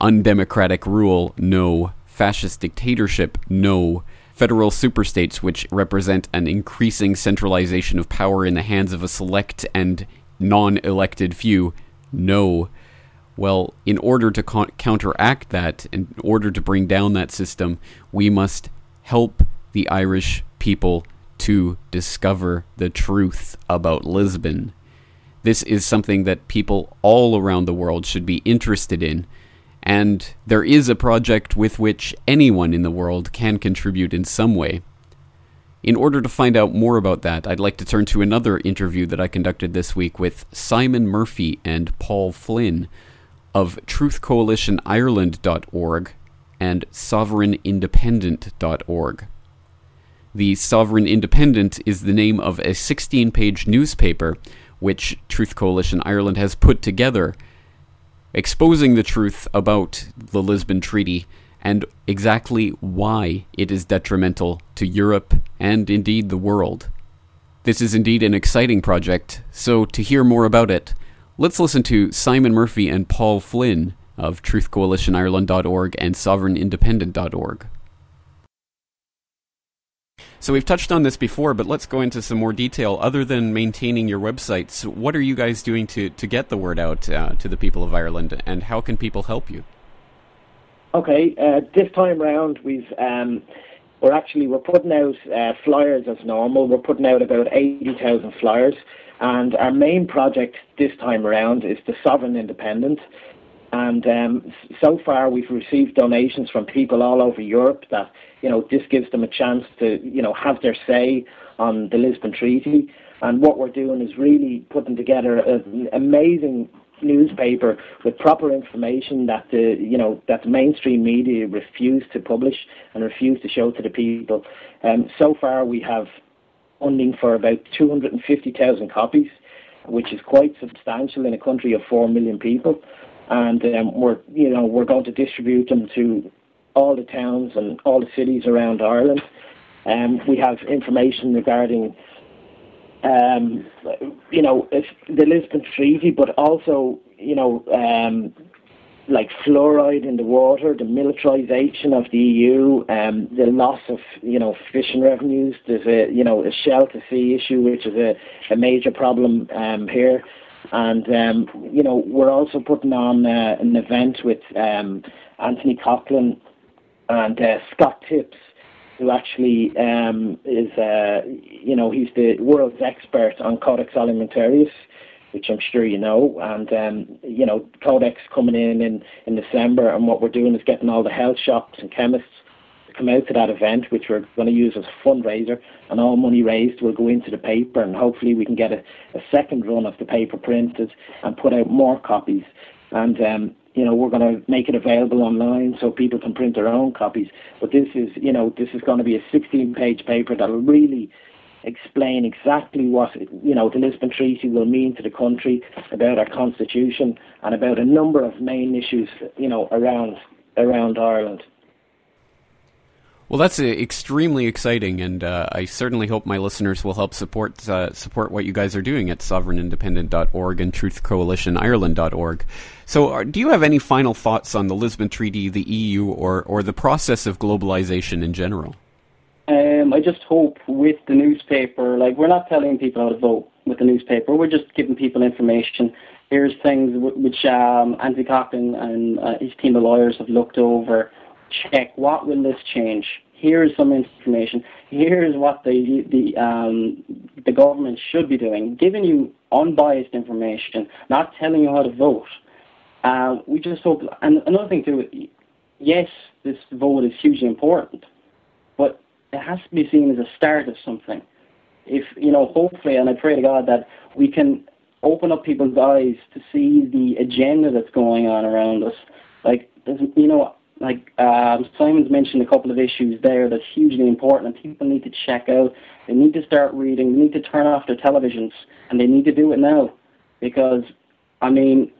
Undemocratic rule, no. Fascist dictatorship, no federal superstates, which represent an increasing centralization of power in the hands of a select and non elected few, no. Well, in order to co- counteract that, in order to bring down that system, we must help the Irish people to discover the truth about Lisbon. This is something that people all around the world should be interested in and there is a project with which anyone in the world can contribute in some way. In order to find out more about that, I'd like to turn to another interview that I conducted this week with Simon Murphy and Paul Flynn of truthcoalitionireland.org and sovereignindependent.org. The Sovereign Independent is the name of a 16 page newspaper which Truth Coalition Ireland has put together exposing the truth about the Lisbon Treaty and exactly why it is detrimental to Europe and indeed the world. This is indeed an exciting project, so to hear more about it, let's listen to Simon Murphy and Paul Flynn of truthcoalitionireland.org and sovereignindependent.org. So we've touched on this before, but let's go into some more detail. Other than maintaining your websites, what are you guys doing to, to get the word out uh, to the people of Ireland, and how can people help you? Okay, uh, this time round we've um, we're actually we're putting out uh, flyers as normal. We're putting out about eighty thousand flyers, and our main project this time around is the Sovereign Independent. And um, so far, we've received donations from people all over Europe that you know this gives them a chance to you know have their say on the Lisbon Treaty. And what we're doing is really putting together an amazing newspaper with proper information that the you know that the mainstream media refuse to publish and refuse to show to the people. Um, so far, we have funding for about 250,000 copies, which is quite substantial in a country of four million people and um, we're you know we're going to distribute them to all the towns and all the cities around Ireland. Um, we have information regarding um, you know the Lisbon Treaty, but also you know um, like fluoride in the water, the militarization of the EU, um, the loss of you know fishing revenues. There's a you know a shell to sea issue, which is a, a major problem um, here. And um, you know, we're also putting on uh, an event with um, Anthony Coughlan and uh, Scott Tips, who actually um, is, uh, you know, he's the world's expert on Codex Alimentarius, which I'm sure you know. And um, you know, Codex coming in, in in December, and what we're doing is getting all the health shops and chemists to come out to that event, which we're going to use as a fundraiser, and all money raised will go into the paper, and hopefully we can get a, a second run of the paper printed and put out more copies. And um, you know, we're going to make it available online so people can print their own copies. But this is, you know, this is going to be a 16-page paper that'll really explain exactly what you know the Lisbon Treaty will mean to the country, about our constitution, and about a number of main issues, you know, around around Ireland. Well, that's uh, extremely exciting, and uh, I certainly hope my listeners will help support uh, support what you guys are doing at sovereignindependent.org and truthcoalitionireland.org. So, uh, do you have any final thoughts on the Lisbon Treaty, the EU, or or the process of globalization in general? Um, I just hope with the newspaper, like we're not telling people how to vote with the newspaper, we're just giving people information. Here's things which um, Anthony Coughlan and uh, his team of lawyers have looked over check what will this change here's some information, here's what the the um, the government should be doing, giving you unbiased information, not telling you how to vote. Uh, we just hope, and another thing too, yes, this vote is hugely important, but it has to be seen as a start of something. If you know, hopefully, and I pray to God that we can open up people's eyes to see the agenda that's going on around us. Like, you know, like um, Simon's mentioned a couple of issues there that's hugely important, and people need to check out. They need to start reading. They need to turn off their televisions, and they need to do it now, because I mean,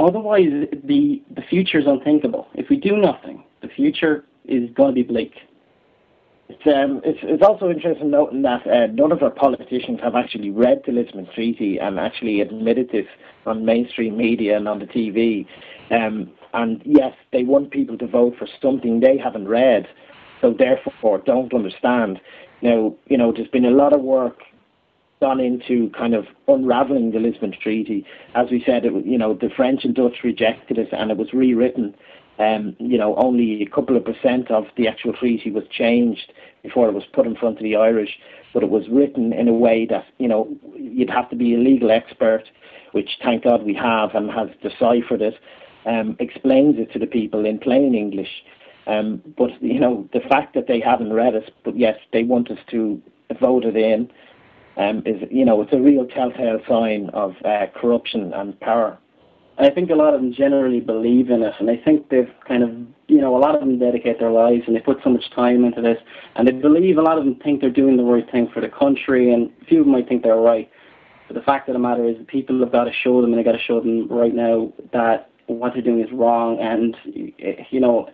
otherwise the the future is unthinkable. If we do nothing, the future is going to be bleak. It's, um, it's, it's also interesting noting that uh, none of our politicians have actually read the Lisbon Treaty and actually admitted this on mainstream media and on the TV. Um, and yes, they want people to vote for something they haven't read, so therefore don't understand. Now, you know, there's been a lot of work gone into kind of unraveling the Lisbon Treaty. As we said, it, you know, the French and Dutch rejected it, and it was rewritten. Um, you know, only a couple of percent of the actual treaty was changed before it was put in front of the Irish, but it was written in a way that, you know, you'd have to be a legal expert, which thank God we have and has deciphered it, um, explains it to the people in plain English. Um, but, you know, the fact that they haven't read it, but yes, they want us to vote it in, um, is, you know, it's a real telltale sign of uh, corruption and power. I think a lot of them generally believe in it, and I think they've kind of, you know, a lot of them dedicate their lives and they put so much time into this, and they believe a lot of them think they're doing the right thing for the country, and a few of them might think they're right. But the fact of the matter is, the people have got to show them, and they've got to show them right now that what they're doing is wrong. And you know,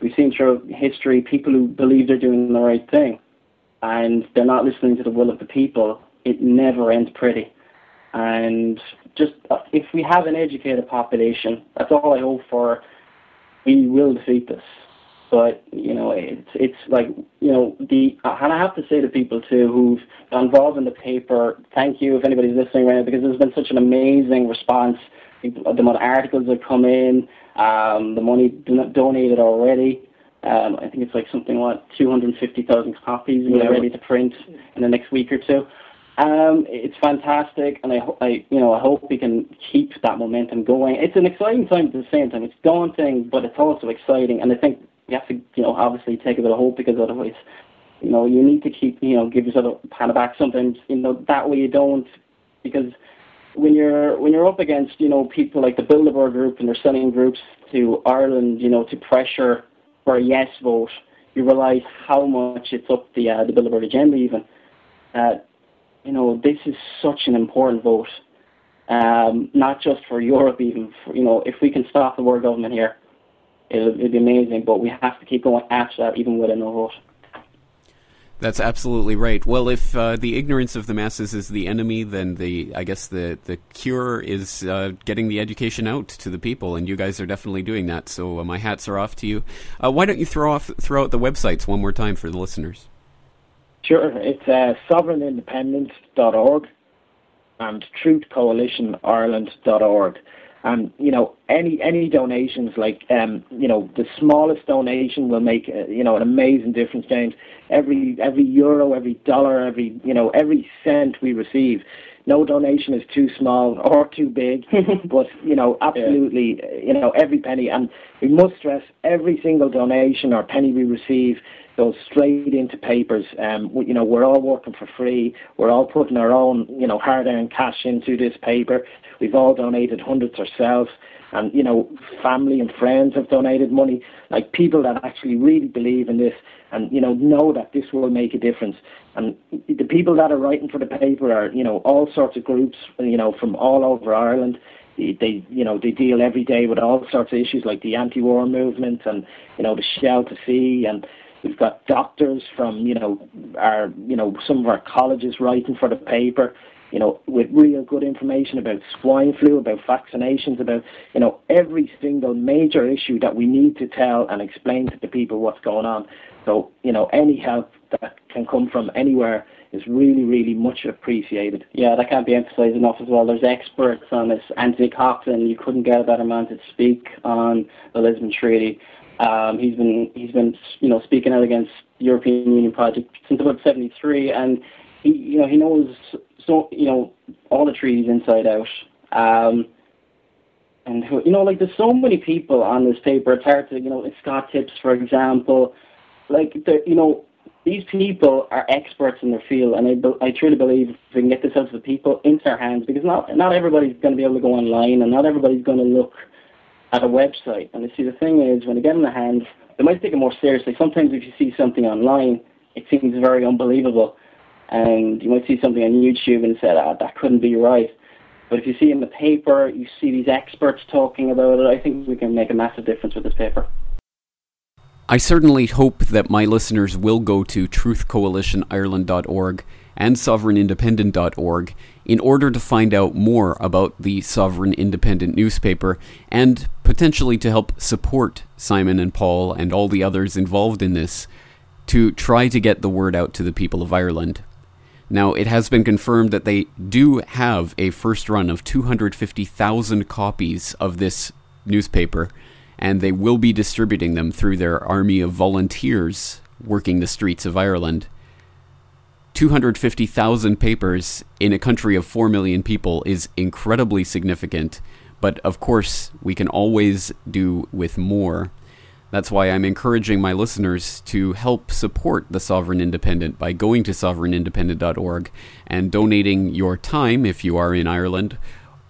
we've seen through history people who believe they're doing the right thing, and they're not listening to the will of the people. It never ends pretty. And just uh, if we have an educated population, that's all I hope for. We will defeat this. But you know, it's it's like you know the and I have to say to people too who've been involved in the paper, thank you if anybody's listening right now because there's been such an amazing response. The amount of articles that come in, um, the money donated already. Um, I think it's like something like 250,000 copies yeah. ready to print in the next week or two. Um, it's fantastic, and I, I, you know, I hope we can keep that momentum going. It's an exciting time at the same time. It's daunting, but it's also exciting, and I think we have to, you know, obviously take a bit of hope because otherwise, you know, you need to keep, you know, give yourself a pat back sometimes. You know, that way you don't, because when you're when you're up against, you know, people like the Bilderberg Group and they're sending groups to Ireland, you know, to pressure for a yes vote, you realise how much it's up the uh, the Bilderberg agenda even. Uh, you know, this is such an important vote, um, not just for Europe, even. For, you know, if we can stop the world government here, it'll, it'll be amazing. But we have to keep going after that, even with a no vote. That's absolutely right. Well, if uh, the ignorance of the masses is the enemy, then the I guess the the cure is uh, getting the education out to the people, and you guys are definitely doing that. So uh, my hats are off to you. Uh, why don't you throw off throw out the websites one more time for the listeners? Sure, it's uh, sovereignindependence.org and truthcoalitionireland.org. And you know, any any donations, like um, you know, the smallest donation will make uh, you know an amazing difference, James. Every every euro, every dollar, every you know, every cent we receive, no donation is too small or too big, but you know, absolutely, yeah. you know, every penny. And we must stress every single donation or penny we receive goes straight into papers. Um, we, you know, we're all working for free. We're all putting our own, you know, hard-earned cash into this paper. We've all donated hundreds ourselves, and you know, family and friends have donated money. Like people that actually really believe in this, and you know, know that this will make a difference. And the people that are writing for the paper are, you know, all sorts of groups, you know, from all over Ireland they you know they deal every day with all sorts of issues like the anti-war movement and you know the shell to sea and We've got doctors from, you know, our, you know, some of our colleges writing for the paper, you know, with real good information about swine flu, about vaccinations, about, you know, every single major issue that we need to tell and explain to the people what's going on. So, you know, any help that can come from anywhere is really, really much appreciated. Yeah, that can't be emphasised enough as well. There's experts on this. Anthony Coughlan, you couldn't get a better man to speak on the Lisbon Treaty. Um, he's been he's been you know speaking out against European Union project since about '73, and he you know he knows so you know all the treaties inside out. Um, and you know, like there's so many people on this paper. It's hard to, you know, Scott Tips, for example. Like, you know, these people are experts in their field, and I, I truly believe if we can get this out to the people into their hands, because not not everybody's going to be able to go online, and not everybody's going to look at a website. And you see, the thing is, when they get in their hands, they might take it more seriously. Sometimes, if you see something online, it seems very unbelievable, and you might see something on YouTube and say, "Ah, that couldn't be right." But if you see in the paper, you see these experts talking about it, I think we can make a massive difference with this paper. I certainly hope that my listeners will go to truthcoalitionireland.org and sovereignindependent.org in order to find out more about the Sovereign Independent newspaper and potentially to help support Simon and Paul and all the others involved in this to try to get the word out to the people of Ireland. Now, it has been confirmed that they do have a first run of 250,000 copies of this newspaper, and they will be distributing them through their army of volunteers working the streets of Ireland. 250,000 papers in a country of 4 million people is incredibly significant, but of course, we can always do with more. That's why I'm encouraging my listeners to help support the Sovereign Independent by going to sovereignindependent.org and donating your time if you are in Ireland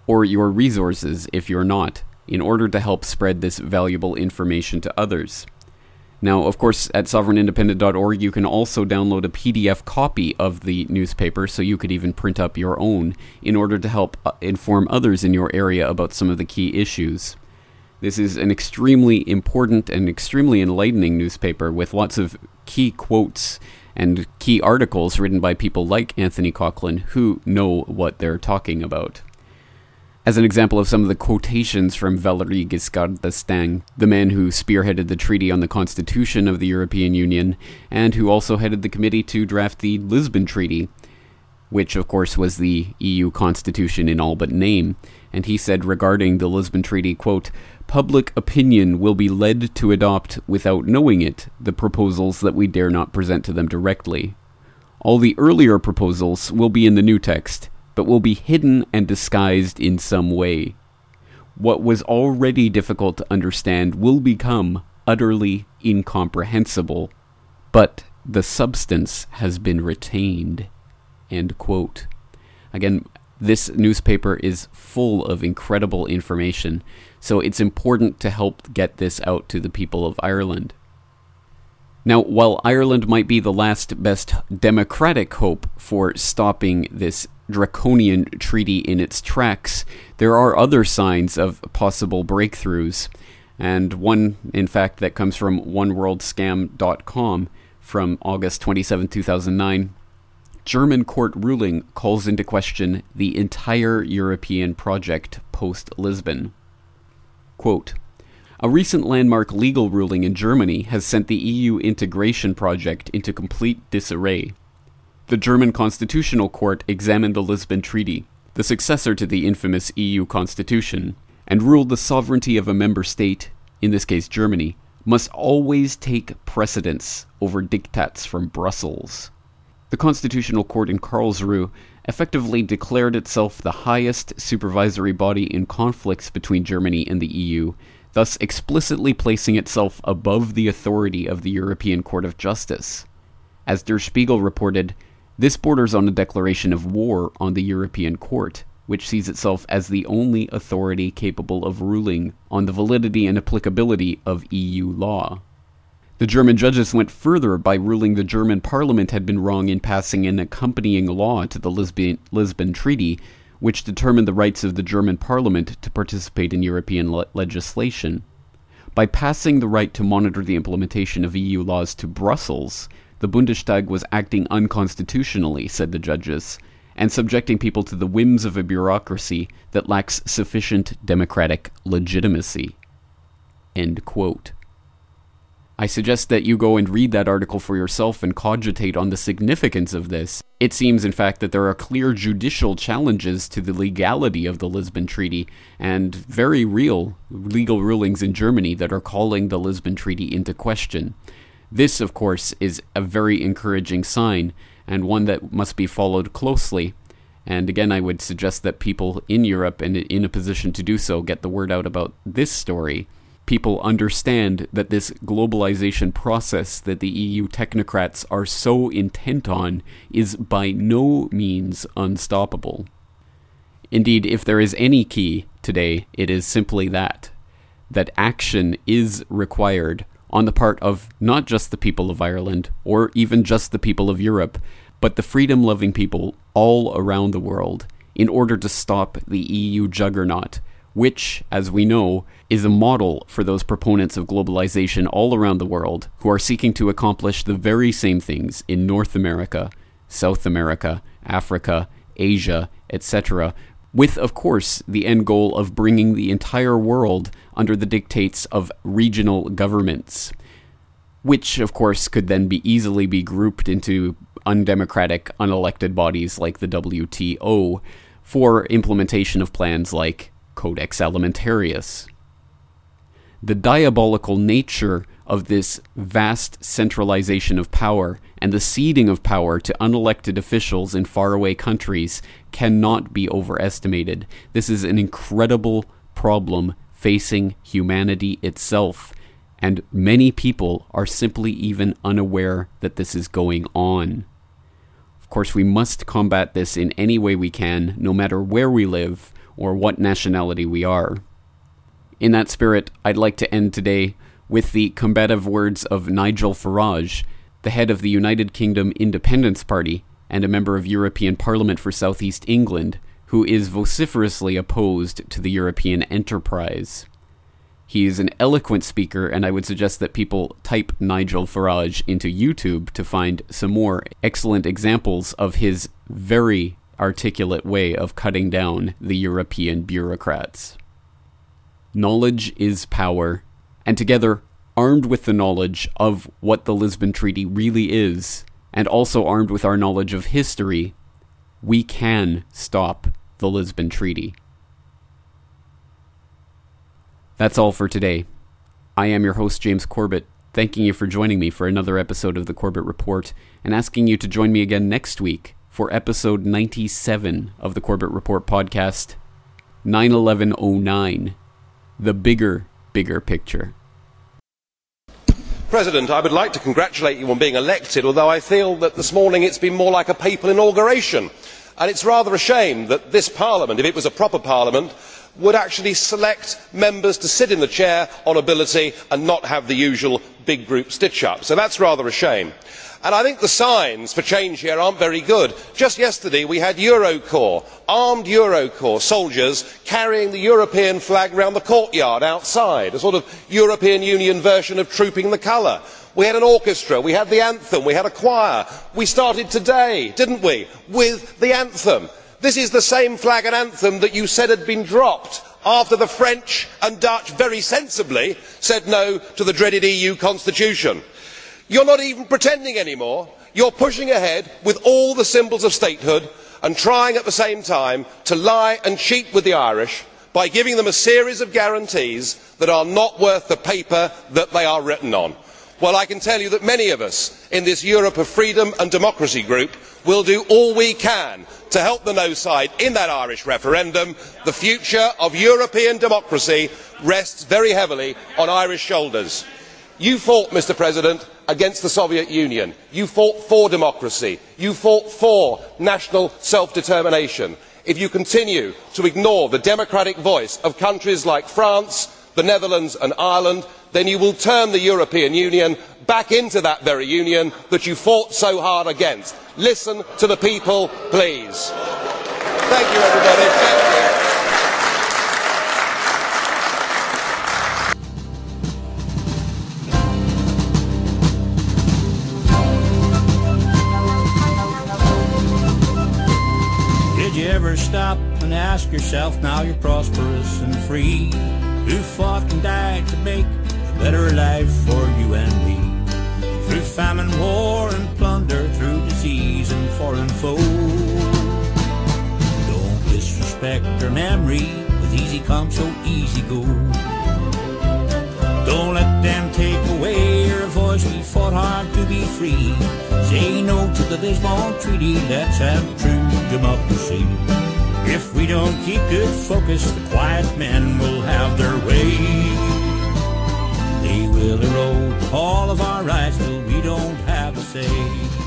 or your resources if you're not in order to help spread this valuable information to others. Now, of course, at sovereignindependent.org, you can also download a PDF copy of the newspaper, so you could even print up your own in order to help uh, inform others in your area about some of the key issues. This is an extremely important and extremely enlightening newspaper with lots of key quotes and key articles written by people like Anthony Coughlan who know what they're talking about. As an example of some of the quotations from Valéry Giscard d'Estaing, the man who spearheaded the Treaty on the Constitution of the European Union, and who also headed the committee to draft the Lisbon Treaty, which of course was the EU constitution in all but name. And he said regarding the Lisbon Treaty, quote, public opinion will be led to adopt, without knowing it, the proposals that we dare not present to them directly. All the earlier proposals will be in the new text, but will be hidden and disguised in some way. What was already difficult to understand will become utterly incomprehensible, but the substance has been retained. Again, this newspaper is full of incredible information, so it's important to help get this out to the people of Ireland. Now, while Ireland might be the last best democratic hope for stopping this draconian treaty in its tracks, there are other signs of possible breakthroughs. And one, in fact, that comes from oneworldscam.com from August 27, 2009. German court ruling calls into question the entire European project post Lisbon. Quote, a recent landmark legal ruling in Germany has sent the EU integration project into complete disarray. The German Constitutional Court examined the Lisbon Treaty, the successor to the infamous EU Constitution, and ruled the sovereignty of a member state, in this case Germany, must always take precedence over diktats from Brussels. The Constitutional Court in Karlsruhe effectively declared itself the highest supervisory body in conflicts between Germany and the EU, thus explicitly placing itself above the authority of the European Court of Justice. As Der Spiegel reported, this borders on a declaration of war on the European Court, which sees itself as the only authority capable of ruling on the validity and applicability of EU law. The German judges went further by ruling the German parliament had been wrong in passing an accompanying law to the Lisbon, Lisbon Treaty, which determined the rights of the German parliament to participate in European le- legislation. By passing the right to monitor the implementation of EU laws to Brussels, the Bundestag was acting unconstitutionally, said the judges, and subjecting people to the whims of a bureaucracy that lacks sufficient democratic legitimacy. End quote. I suggest that you go and read that article for yourself and cogitate on the significance of this. It seems, in fact, that there are clear judicial challenges to the legality of the Lisbon Treaty and very real legal rulings in Germany that are calling the Lisbon Treaty into question. This, of course, is a very encouraging sign and one that must be followed closely. And again, I would suggest that people in Europe and in a position to do so get the word out about this story people understand that this globalization process that the EU technocrats are so intent on is by no means unstoppable. Indeed, if there is any key today, it is simply that that action is required on the part of not just the people of Ireland or even just the people of Europe, but the freedom loving people all around the world in order to stop the EU juggernaut which, as we know, is a model for those proponents of globalization all around the world who are seeking to accomplish the very same things in North America, South America, Africa, Asia, etc., with, of course, the end goal of bringing the entire world under the dictates of regional governments, which, of course, could then be easily be grouped into undemocratic, unelected bodies like the WTO for implementation of plans like Codex Alimentarius. The diabolical nature of this vast centralization of power and the ceding of power to unelected officials in faraway countries cannot be overestimated. This is an incredible problem facing humanity itself, and many people are simply even unaware that this is going on. Of course, we must combat this in any way we can, no matter where we live, or what nationality we are. In that spirit, I'd like to end today with the combative words of Nigel Farage, the head of the United Kingdom Independence Party and a member of European Parliament for Southeast England, who is vociferously opposed to the European enterprise. He is an eloquent speaker, and I would suggest that people type Nigel Farage into YouTube to find some more excellent examples of his very articulate way of cutting down the European bureaucrats. Knowledge is power, and together, armed with the knowledge of what the Lisbon Treaty really is, and also armed with our knowledge of history, we can stop the Lisbon Treaty. That's all for today. I am your host, James Corbett, thanking you for joining me for another episode of the Corbett Report, and asking you to join me again next week for episode 97 of the Corbett Report podcast 91109 The Bigger, Bigger Picture. President, I would like to congratulate you on being elected, although I feel that this morning it's been more like a papal inauguration. And it's rather a shame that this Parliament, if it was a proper Parliament, would actually select members to sit in the chair on ability and not have the usual big group stitch up. So that's rather a shame and i think the signs for change here are not very good. just yesterday we had eurocorps armed eurocorps soldiers carrying the european flag around the courtyard outside a sort of european union version of trooping the colour. we had an orchestra we had the anthem we had a choir. we started today did not we with the anthem. This is the same flag and anthem that you said had been dropped after the french and dutch very sensibly said no to the dreaded eu constitution you are not even pretending any more you are pushing ahead with all the symbols of statehood and trying at the same time to lie and cheat with the irish by giving them a series of guarantees that are not worth the paper that they are written on. Well i can tell you that many of us in this europe of freedom and democracy group will do all we can to help the no side in that irish referendum. the future of european democracy rests very heavily on irish shoulders. you fought mr president against the soviet union you fought for democracy you fought for national self determination. if you continue to ignore the democratic voice of countries like france the netherlands and ireland then you will turn the european union back into that very union that you fought so hard against. listen to the people please. thank you everybody. Did you ever stop and ask yourself now you're prosperous and free. Who fought and died to make better life for you and me. Through famine, war, and plunder, through disease and foreign foe. Don't disrespect her memory with easy come, so easy go. Don't let them take away your voice. We fought hard to be free. Say no to the Lisbon Treaty. Let's have true democracy. If we don't keep good focus, the quiet men will have their way. They will erode all of our rights till we don't have a say.